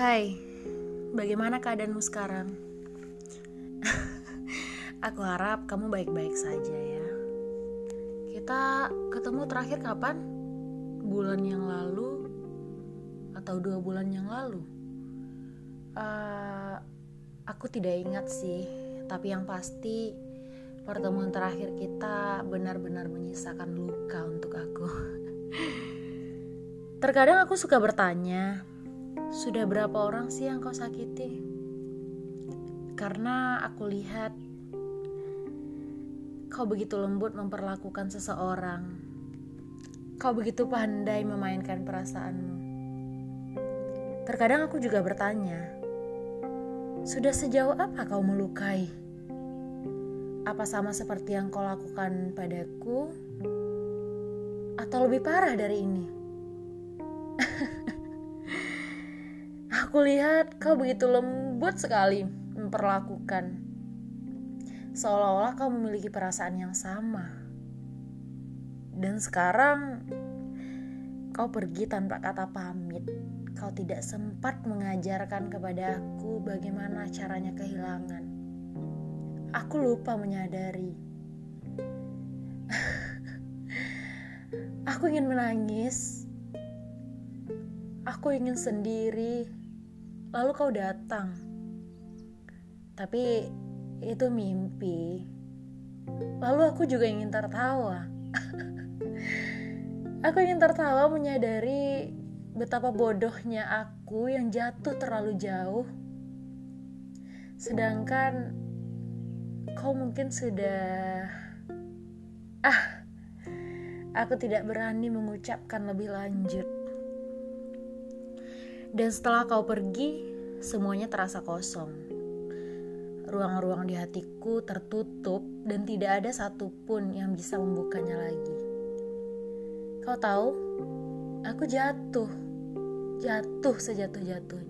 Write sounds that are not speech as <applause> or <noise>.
Hai, bagaimana keadaanmu sekarang? <laughs> Aku harap kamu baik-baik saja ya. Kita ketemu terakhir kapan? Bulan yang lalu atau dua bulan yang lalu? Uh, aku tidak ingat sih, tapi yang pasti pertemuan terakhir kita benar-benar menyisakan luka untuk aku. <laughs> Terkadang aku suka bertanya, sudah berapa orang sih yang kau sakiti? Karena aku lihat kau begitu lembut memperlakukan seseorang. Kau begitu pandai memainkan perasaanmu. Terkadang aku juga bertanya, sudah sejauh apa kau melukai? Apa sama seperti yang kau lakukan padaku? Atau lebih parah dari ini? <laughs> Aku lihat kau begitu lembut sekali memperlakukan. Seolah-olah kau memiliki perasaan yang sama. Dan sekarang kau pergi tanpa kata pamit. Kau tidak sempat mengajarkan kepada aku bagaimana caranya kehilangan. Aku lupa menyadari. <laughs> aku ingin menangis. Aku ingin sendiri lalu kau datang. Tapi itu mimpi. Lalu aku juga ingin tertawa. <laughs> aku ingin tertawa menyadari betapa bodohnya aku yang jatuh terlalu jauh. Sedangkan kau mungkin sudah ah aku tidak berani mengucapkan lebih lanjut. Dan setelah kau pergi, semuanya terasa kosong. Ruang-ruang di hatiku tertutup dan tidak ada satupun yang bisa membukanya lagi. Kau tahu, aku jatuh, jatuh sejatuh-jatuhnya.